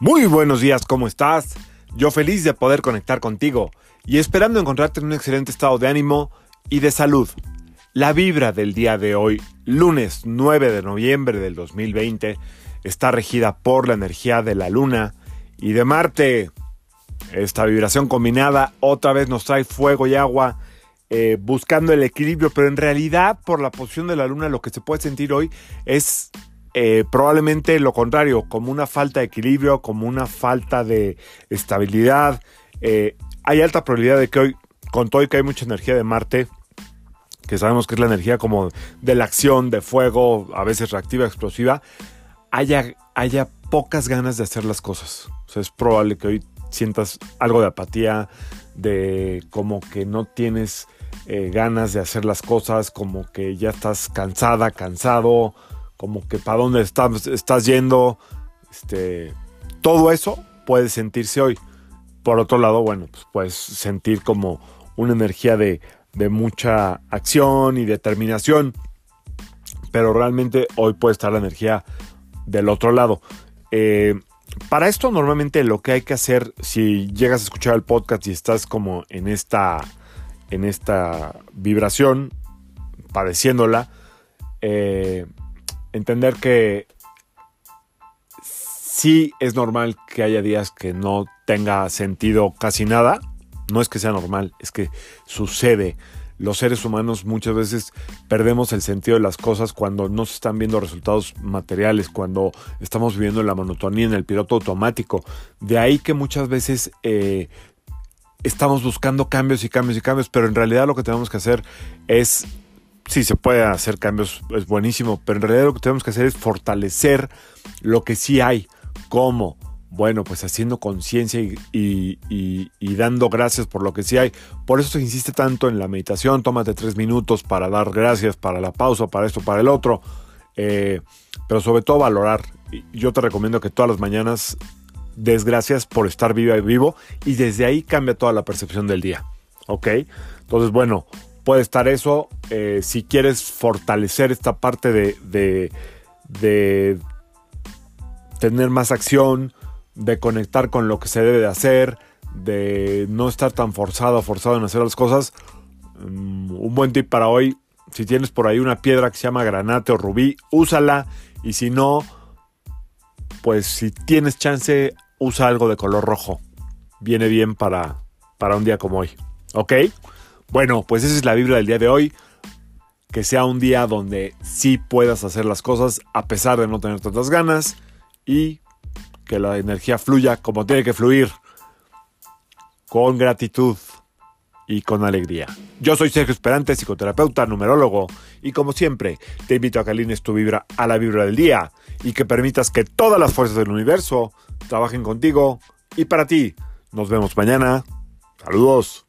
Muy buenos días, ¿cómo estás? Yo feliz de poder conectar contigo y esperando encontrarte en un excelente estado de ánimo y de salud. La vibra del día de hoy, lunes 9 de noviembre del 2020, está regida por la energía de la luna y de Marte. Esta vibración combinada otra vez nos trae fuego y agua eh, buscando el equilibrio, pero en realidad por la posición de la luna lo que se puede sentir hoy es eh, probablemente lo contrario, como una falta de equilibrio, como una falta de estabilidad. Eh, hay alta probabilidad de que hoy, con todo y que hay mucha energía de Marte, que sabemos que es la energía como de la acción, de fuego, a veces reactiva, explosiva, haya, haya pocas ganas de hacer las cosas. Es probable que hoy sientas algo de apatía, de como que no tienes eh, ganas de hacer las cosas, como que ya estás cansada, cansado, como que para dónde estás, estás yendo, este, todo eso puede sentirse hoy. Por otro lado, bueno, pues puedes sentir como una energía de, de mucha acción y determinación, pero realmente hoy puede estar la energía del otro lado. Eh, para esto normalmente lo que hay que hacer si llegas a escuchar el podcast y estás como en esta en esta vibración, padeciéndola, eh, entender que sí es normal que haya días que no tenga sentido casi nada. No es que sea normal, es que sucede. Los seres humanos muchas veces perdemos el sentido de las cosas cuando no se están viendo resultados materiales, cuando estamos viviendo la monotonía en el piloto automático. De ahí que muchas veces eh, estamos buscando cambios y cambios y cambios, pero en realidad lo que tenemos que hacer es, sí, se puede hacer cambios, es buenísimo, pero en realidad lo que tenemos que hacer es fortalecer lo que sí hay. ¿Cómo? Bueno, pues haciendo conciencia y, dando gracias por lo que sí hay. Por eso se insiste tanto en la meditación, tómate tres minutos para dar gracias, para la pausa, para esto, para el otro. Eh, pero sobre todo valorar. Yo te recomiendo que todas las mañanas desgracias por estar viva y vivo y desde ahí cambia toda la percepción del día. ¿Ok? Entonces, bueno, puede estar eso. Eh, si quieres fortalecer esta parte de, de, tener más acción, de conectar con lo que se debe de hacer, de no estar tan forzado, forzado en hacer las cosas, mm, un buen tip para hoy, si tienes por ahí una piedra que se llama granate o rubí, úsala y si no, pues si tienes chance, usa algo de color rojo. Viene bien para, para un día como hoy. ¿Ok? Bueno, pues esa es la Biblia del día de hoy. Que sea un día donde sí puedas hacer las cosas a pesar de no tener tantas ganas y que la energía fluya como tiene que fluir, con gratitud y con alegría. Yo soy Sergio Esperante, psicoterapeuta, numerólogo, y como siempre, te invito a que alines tu vibra a la vibra del día y que permitas que todas las fuerzas del universo trabajen contigo y para ti. Nos vemos mañana. Saludos.